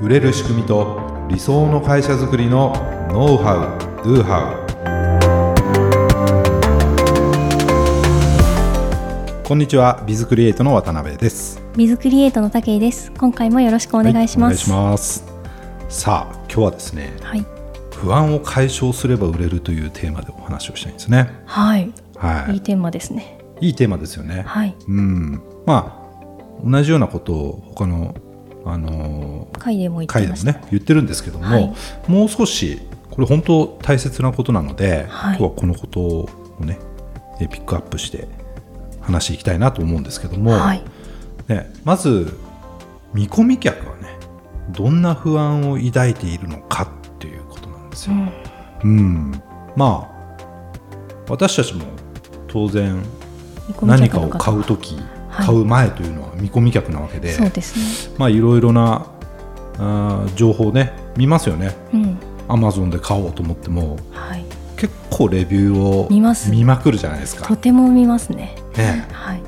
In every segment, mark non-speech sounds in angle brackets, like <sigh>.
売れる仕組みと理想の会社づくりのノウハウ・ドゥハウこんにちはビズクリエイトの渡辺です。ビズクリエイトの武井です。今回もよろしくお願いします、はい、お願いします。さあ今日はですね、はい、不安を解消すれば売れるというテーマでお話をしたいんですね。はい、はい。いいテーマですね。いいテーマですよね。はい。うん。まあ同じようなことを他のあの回でも言ってね言ってるんですけども、はい。もう少しこれ本当大切なことなので、はい。今日はこのことをねえピックアップして話していきたいなと思うんですけども、はい。ね、まず見込み客はねどんな不安を抱いているのかっていうことなんですよ。うん。うん、まあ私たちも当然何かを買う時、はい買う前というのは見込み客なわけで、そうですね。まあいろいろなあー情報ね見ますよね。うん。アマゾンで買おうと思ってもはい。結構レビューを見ます。見まくるじゃないですか。と。ても見ますね。ね、はい。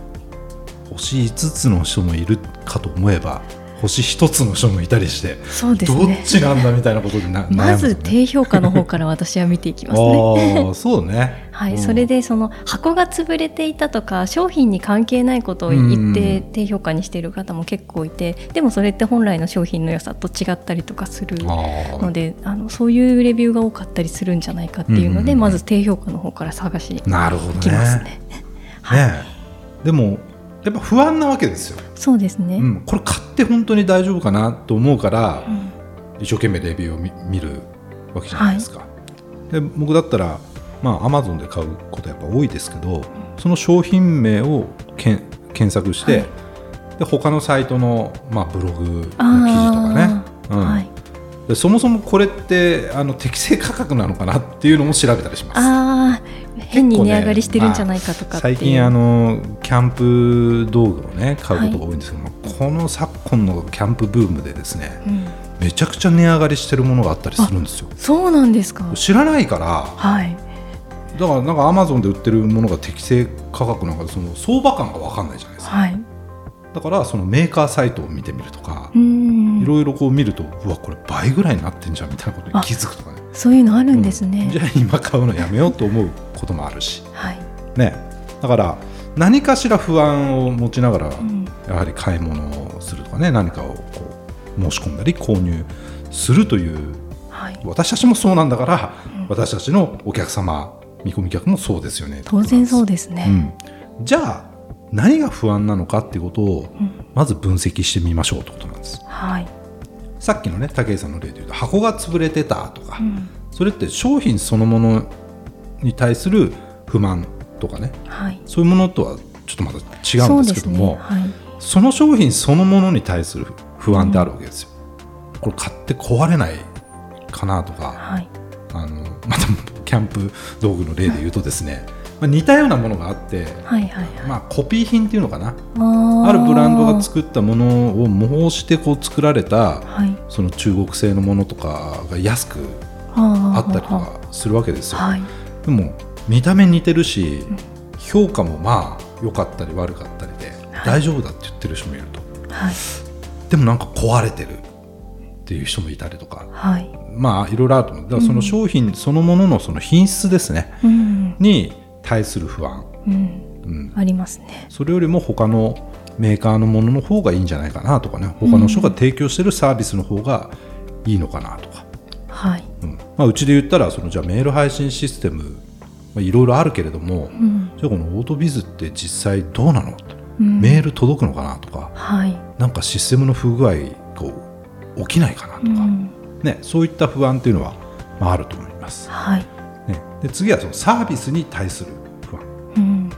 星5つの人もいるかと思えば星1つの人もいたりして、そうですどっねちなんだみたいなことでな <laughs> 悩むんまず低評価の方から私は見ていきますね。<laughs> そうね。はい、うん。それでその箱が潰れていたとか商品に関係ないことを言ってうん低評価にしている方も結構いてでもそれって本来の商品の良さと違ったりとかするのであのそういうレビューが多かったりするんじゃないかっていうので、うんまず低評価の方から探しに。行きますね。ね。でもやっぱ不安なわけですよ。そうですね、うん、これ買って本当に大丈夫かなと思うから、うん。一生懸命レビューを見見るわけじゃないですか。で僕だったらまあアマゾンで買うことやっぱ多いですけど、その商品名をけん検索して、はい。で他のサイトの、まあ、ブログの記事とかね、うん。はい、でそもそもこれってあの適正価格なのかなっていうのも調べたりします。ああ変に値上がりしてるんじゃないかとかっていう、最近あのキャンプ道具をね買うことが多いんですけども、この昨今のキャンプブームでですねうん、めちゃくちゃ値上がりしてるものがあったりするんですよ。そうなんですか。知らないから。はい。だからなんかアマゾンで売ってるものが適正価格なんかその相場感が分かんないじゃないですか。はい。だからそのメーカーサイトを見てみるとかう、ん。いろいろこう見るとうわこれ倍ぐらいになってんじゃんみたいなことに気づくとかねそういうのあるんですね、じゃあ今買うのやめようと思うこともあるし。はい、ね。だから何かしら不安を持ちながら、うん。やはり買い物をするとかね何かをこう申し込んだり購入するというはい、私たちもそうなんだから、うん。私たちのお客様見込み客もそうですよね。当然そうでですね、うん、じゃあ何が不安なのかっていうことをうん。まず分析してみましょうってことなんです。はい、さっきのね武井さんの例で言うと箱が潰れてたとか、うん。それって商品そのものに対する不満とかねはい、そういうものとはちょっとまた違うんですけどもね。はい、その商品そのものに対する不安ってあるわけですよ。これ買って壊れないかなとかはい、あのまたキャンプ道具の例で言うとですね、まあ、似たようなものがあって、はい、はい、まあ、コピー品っていうのかな。あるブランドが作ったものを模倣してこう作られたはい、その中国製のものとかが安くああったりとかするわけですよ。はい、でも見た目似てるしうん。評価もまあ良かったり悪かったりではい。大丈夫だって言ってる人もいると。はい、でもなんか壊れてるっていう人もいたりとか。はい、まあいろいろあると思う。だからその商品そのもののその品質ですね、うん、に対する不安、うん、うん、ありますね。それよりも他のメーカーのものの方がいいんじゃないかなとかね。他の人が提供してるサービスの方がいいのかなとか、はい、うん。まあ、うちで言ったらそのじゃあメール配信システムまあいろいろあるけれども、うん、じゃあこのオートビズって実際どうなの？うん。メール届くのかなとか。はい、なんかシステムの不具合が起きないかなとか、うん、ね、そういった不安っていうのは、まあ、あると思います、はい、ね、で次はそのサービスに対する不安。うん、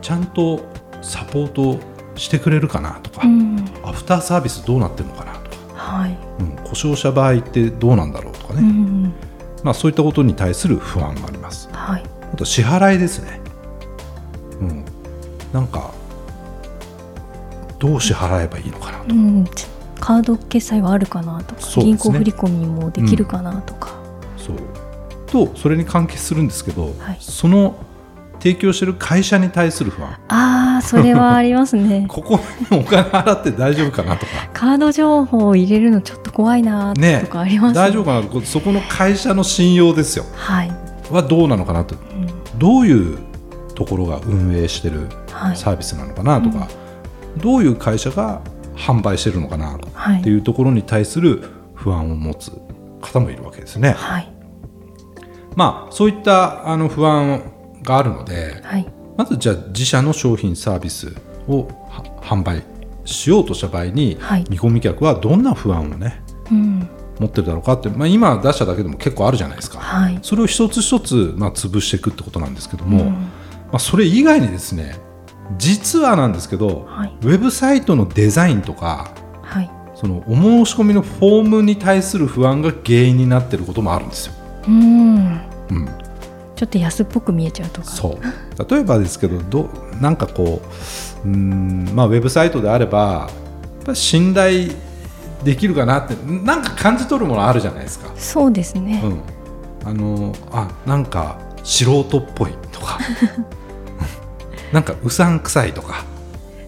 ちゃんとサポートしてくれるかなとか、うん、アフターサービスどうなってるのかなとか、はい、うん、故障した場合ってどうなんだろうとかね、うん、まあ、そういったことに対する不安があります。はい、あと支払いですね、うん、なんかどう支払えばいいのかなとうん、カード決済はあるかなとか、ね。銀行振り込みもできるかなとか、そうとそれに関係するんですけど、はい。その提供してる会社に対する不安。ああそれはありますね。<laughs> ここにお金払って大丈夫かなとか。カード情報を入れるのちょっと怖いなねとかあります、ね。大丈夫かな？こそこの会社の信用ですよ。はい、はどうなのかなと。うん。どういうところが運営してるはい。サービスなのかなとか、どういう会社が販売してるのかなはい。っていうところに対する不安を持つ方もいるわけですね。はいまあそういったあの不安があるのではい。まずじゃあ自社の商品サービスをは販売しようとした場合に、はい。見込み客はどんな不安をねうん。持ってるだろうかって、まあ、今出しただけでも結構あるじゃないですか。はい。それを一つ一つ、まあ、潰していくってことなんですけども、うん。まあ、それ以外にですね実はなんですけど、はい。ウェブサイトのデザインとかはい。そのお申し込みのフォームに対する不安が原因になっていることもあるんですよ。うん。うん、ちょっと安っぽく見えちゃうとか。そう。例えばですけどどなんかこううーん、まあ、ウェブサイトであれば信頼できるかなってなんか感じ取るものあるじゃないですか。そうですね、うん、あのあなんか素人っぽいとか。<laughs> なんかうさんくさいとか。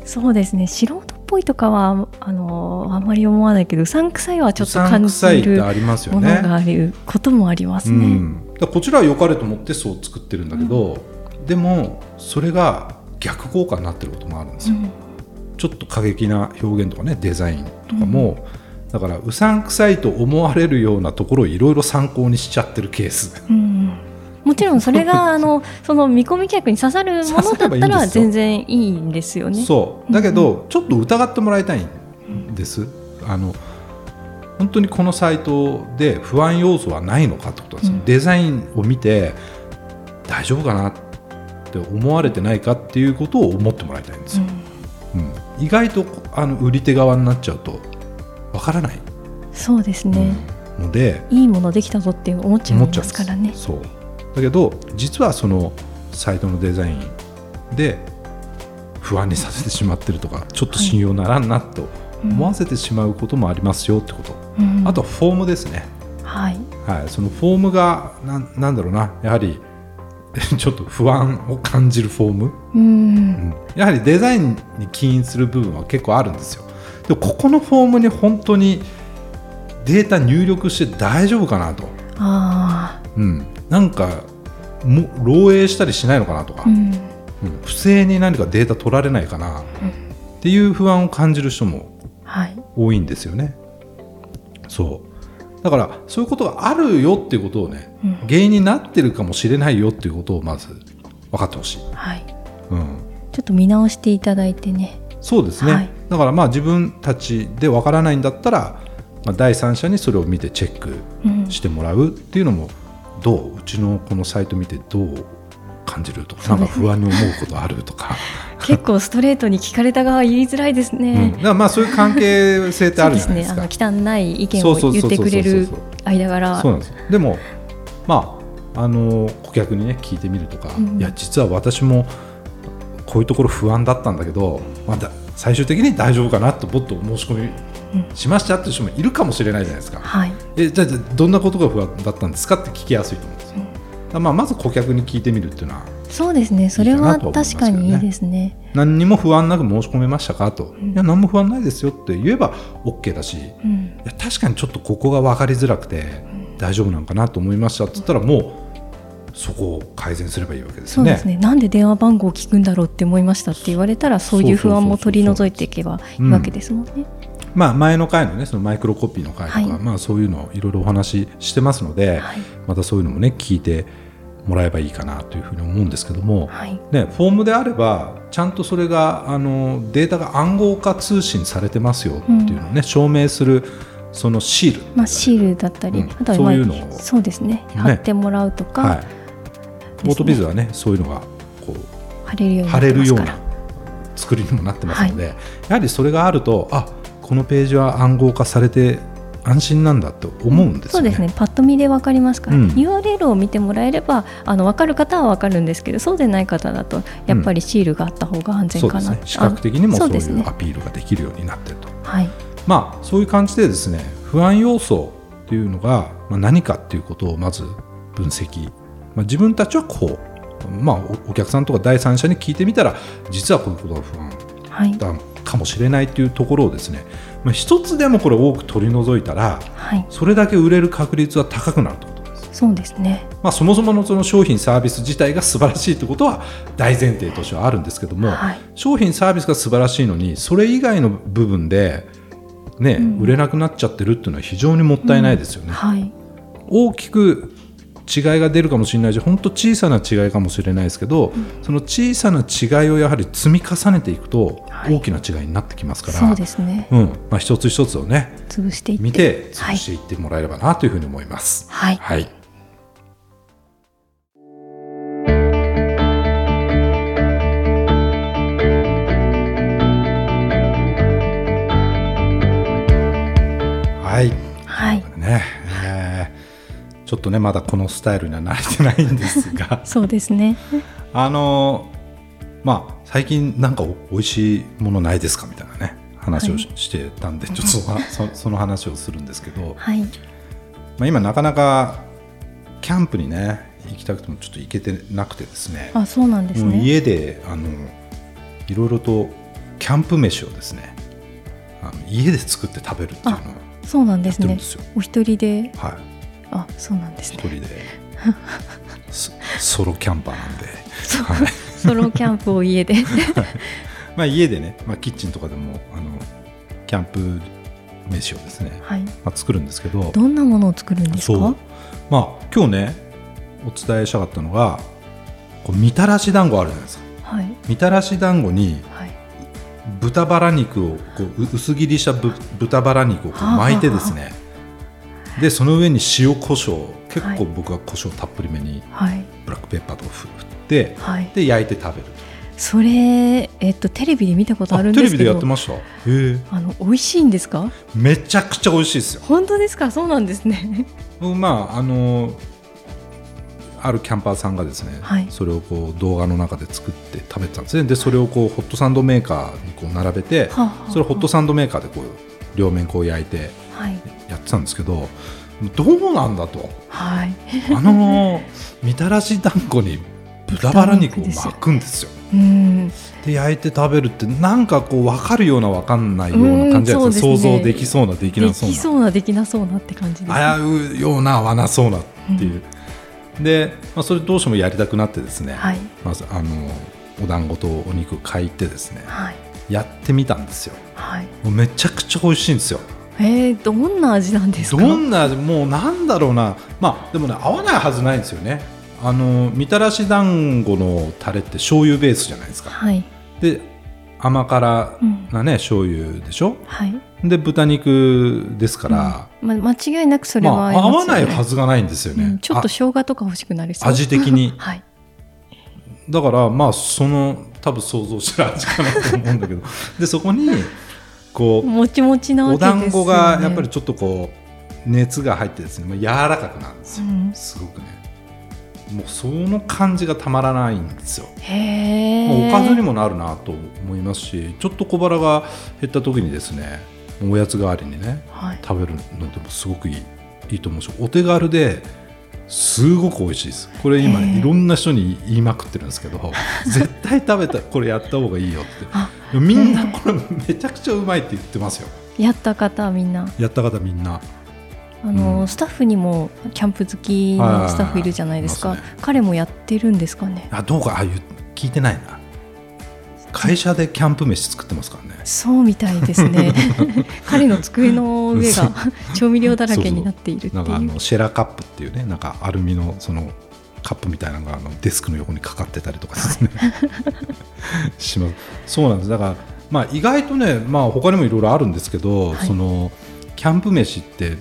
そうですね。素人っぽいとかはあのあんまり思わないけどうさんくさいはちょっと感じるってありますよものね。があることもありますね、うん、だこちらは良かれと思ってそう作ってるんだけど、でもそれが逆効果になってることもあるんですよ。うん。ちょっと過激な表現とかねデザインとかも、だからうさんくさいと思われるようなところをいろいろ参考にしちゃってるケース。うんもちろんそれが <laughs> あのその見込み客に刺さるものだったら全然いいんですよね。そう。だけど、ちょっと疑ってもらいたいんです。あの本当にこのサイトで不安要素はないのかってことなんですよ、うん。デザインを見て大丈夫かなって思われてないかっていうことを思ってもらいたいんですよ、うん。意外とあの売り手側になっちゃうとわからない。そうですね、ので、いいものできたぞって思っちゃいますからね。そうだけど実はそのサイトのデザインで不安にさせてしまってるとかちょっと信用ならんなと思わせてしまうこともありますよってこと、うん。あとはフォームですね、はい、はい、そのフォームがなんなんだろうな。やはり <laughs> ちょっと不安を感じるフォーム、うん。うん。やはりデザインに起因する部分は結構あるんですよ。でもここのフォームに本当にデータ入力して大丈夫かなと。あうん、なんかも漏洩したりしないのかなとか、あ、うん。うん。不正に何かデータ取られないかな。っていう不安を感じる人もはい、多いんですよね。そう。だからそういうことがあるよっていうことをね、うん。原因になってるかもしれないよっていうことをまず分かってほしい、はい、うん、ちょっと見直していただいてね。そうですね、はい。だからまあ自分たちで分からないんだったら、まあ、第三者にそれを見てチェックうん。してもらうっていうのもどう？うちのこのサイト見てどう感じるとか、なんか不安に思うことあるとか、<laughs> 結構ストレートに聞かれた側言いづらいですうん、ねだ。からまあそういう関係性ってあるじゃないですか。ですね。あの汚い意見を言ってくれる間柄。そうなんですよでもまああの顧客にね聞いてみるとか、うんいや実は私もこういうところ不安だったんだけど、まあ、だ最終的に大丈夫かなともっと申し込みしましたっていう人もいるかもしれないじゃないですか。はい。えじゃあどんなことが不安だったんですかって聞きやすいと思うんですよ。だからまあまず顧客に聞いてみるっていうのはそうですね。それは確かにいいですね。何にも不安なく申し込めましたかと、んいや何も不安ないですよって言えば OK だし、いうん。や確かにちょっとここが分かりづらくて大丈夫なのかなと思いましたって言ったらもうそこを改善すればいいわけですよね。そうですね。なんで電話番号を聞くんだろうって思いましたって言われたら、そういう不安も取り除いていけばいいわけですもんね。まあ、前の回のねそのマイクロコピーの回とか、はい。まあ、そういうのをいろいろお話ししてますので、はい。またそういうのもね聞いてもらえばいいかなというふうに思うんですけども、はい。ね、フォームであればちゃんとそれがあのデータが暗号化通信されてますよっていうのをね、証明するそのシール、まあ、シールだったり、うん。あとは、そうまあいうのをそうですね。貼ってもらうとか、はい、ね。オートビズはねそういうのがこう貼れるようにな作りにもなってますので、やはりそれがあるとあこのページは暗号化されて安心なんだと思うんですよね。そうですね。パッと見で分かりますから、うん。URL を見てもらえればあの分かる方は分かるんですけどそうでない方だとやっぱりシールがあった方が安全かな、そうですね。視覚的にもそういうアピールができるようになっていると。はい。まあそういう感じでですね不安要素っていうのが、まあ、何かっていうことをまず分析、まあ、自分たちはこうまあ、おお客さんとか第三者に聞いてみたら実はこういうことが不安。はい。だかもしれないというところをですね、まあ、一つでもこれ多く取り除いたらはい。それだけ売れる確率は高くなると。そうですね。まあ、そもそものその商品サービス自体が素晴らしいということは大前提としてはあるんですけども、はい。商品サービスが素晴らしいのにそれ以外の部分で、ねうん。売れなくなっちゃってるっていうのは非常にもったいないですよね。はい。大きく違いが出るかもしれないし本当小さな違いかもしれないですけど、その小さな違いをやはり積み重ねていくとはい。大きな違いになってきますから、そうですね。うん。まあ、一つ一つをね潰していって。見てはい。潰していってもらえればなというふうに思います。はいはい。はいちょっとねまだこのスタイルには慣れてないんですが。<laughs> そうですね。あのまあ最近なんかお美味しいものないですかみたいなね話をし,、はてたんでちょっとそのそその話をするんですけど、はい。まあ、今なかなかキャンプにね行きたくてもちょっと行けてなくてですね。あそうなんですね。家であのいろいろとキャンプ飯をですねあの家で作って食べるっていうのをそうなんですね。お一人で。はいあそうなんですね。一人で。ソソロキャンパーなんで、はい。ソロキャンプを家で。<laughs> まあ、家でね、まあ、キッチンとかでもあのキャンプ飯をですね、はい。まあ、作るんですけど。どんなものを作るんですか？まあ今日ねお伝えしたかったのがこうみたらし団子あるじゃないですか。はい。みたらし団子にはい。豚バラ肉をこうう薄切りしたぶ豚バラ肉をこう巻いてですねでその上に塩コショウ結構僕はコショウたっぷりめにはい。ブラックペッパーとか振ってはい。で焼いて食べる。それえっとテレビで見たことあるんですけど。テレビでやってました。あの美味しいんですか？めちゃくちゃ美味しいですよ。本当ですか？そうなんですね。僕まああのあるキャンパーさんがですね、はい。それをこう動画の中で作って食べてたんですね。でそれをこうホットサンドメーカーにこう並べてはあはあそれをホットサンドメーカーでこう両面こう焼いてはいやってたんですけどどうなんだと。はい。あのみたらし団子に豚バラ肉を巻くんですよ。うん。で焼いて食べるってなんかこう分かるような分かんないような感じです想像できそうなできでなそうな。きそうなできなそうなって感じです、ね、危ういような合わなそうなっていう、で、まあ、それどうしてもやりたくなってですね、はい。まずあのお団子とお肉買いってですねはい。やってみたんですよ。はい。もうめちゃくちゃ美味しいんですよえー、どんな味なんですか？どんな味？もうなんだろうな。まあでもね合わないはずないんですよね。あのみたらし団子のタレって醤油ベースじゃないですか。はい。で甘辛うん。なね醤油でしょ？はい。で豚肉ですから、ま、間違いなくそれまあ、はりますよね。合わないはずがないんですよね、うん。ちょっと生姜とか欲しくなりそう。味的に。<laughs> はい。だからまあその多分想像してる味かなと思うんだけど。でそこにこうもちもちなわお団子がやっぱりちょっとこう熱が入ってですね、まあ、柔らかくなるんですよ、うん。すごくね。もうその感じがたまらないんですよ、へえ。おかずにもなるなと思いますしちょっと小腹が減った時にですねおやつ代わりにねはい。食べるのでもすごくいいいいと思うしお手軽ですごく美味しいです。これ今へえ。いろんな人に言いまくってるんですけど <laughs> 絶対食べたらこれやった方がいいよって。みんなこれめちゃくちゃうまいって言ってますよ。やった方はみんな。やった方みんな。あの、うん。スタッフにもキャンプ好きのスタッフいるじゃないですか、はいはいはい。い彼もやってるんですかね。あどうか。あ聞いてないな会社でキャンプ飯作ってますからね。そうみたいですね。<laughs> 彼の机の上が調味料だらけになっているってなんかあいうのシェラカップっていうねなんかアルミのそのカップみたいなのがあのデスクの横にかかってたりとかですね。<laughs> します。そうなんです。だからまあ意外とねまあ他にもいろいろあるんですけど、はい。そのキャンプ飯って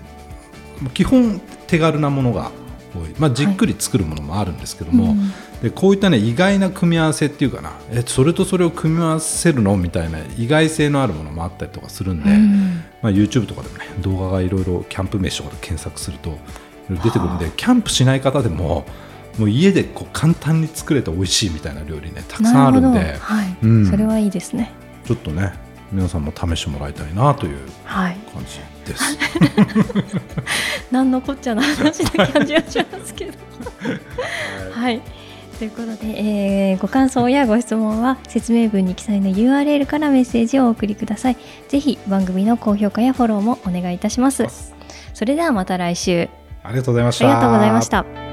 基本手軽なものが多い、まあ、じっくり作るものもあるんですけども、うんでこういったね意外な組み合わせっていうかな。えそれとそれを組み合わせるの？みたいな意外性のあるものもあったりとかするんで、うん。まあ、YouTube とかでもね動画がいろいろキャンプ飯とかで検索すると出てくるんでキャンプしない方でももう家でこう簡単に作れて美味しいみたいな料理ねたくさんあるんなではい。うん。それはいいですね。ちょっとね皆さんも試してもらいたいなというはい。感じです。<laughs> 何のこっちゃな話な感じはしますけど。<laughs> はいということで、えーご感想やご質問は説明文に記載の URL からメッセージをお送りください。ぜひ番組の高評価やフォローもお願いいたします。それではまた来週。ありがとうございました。ありがとうございました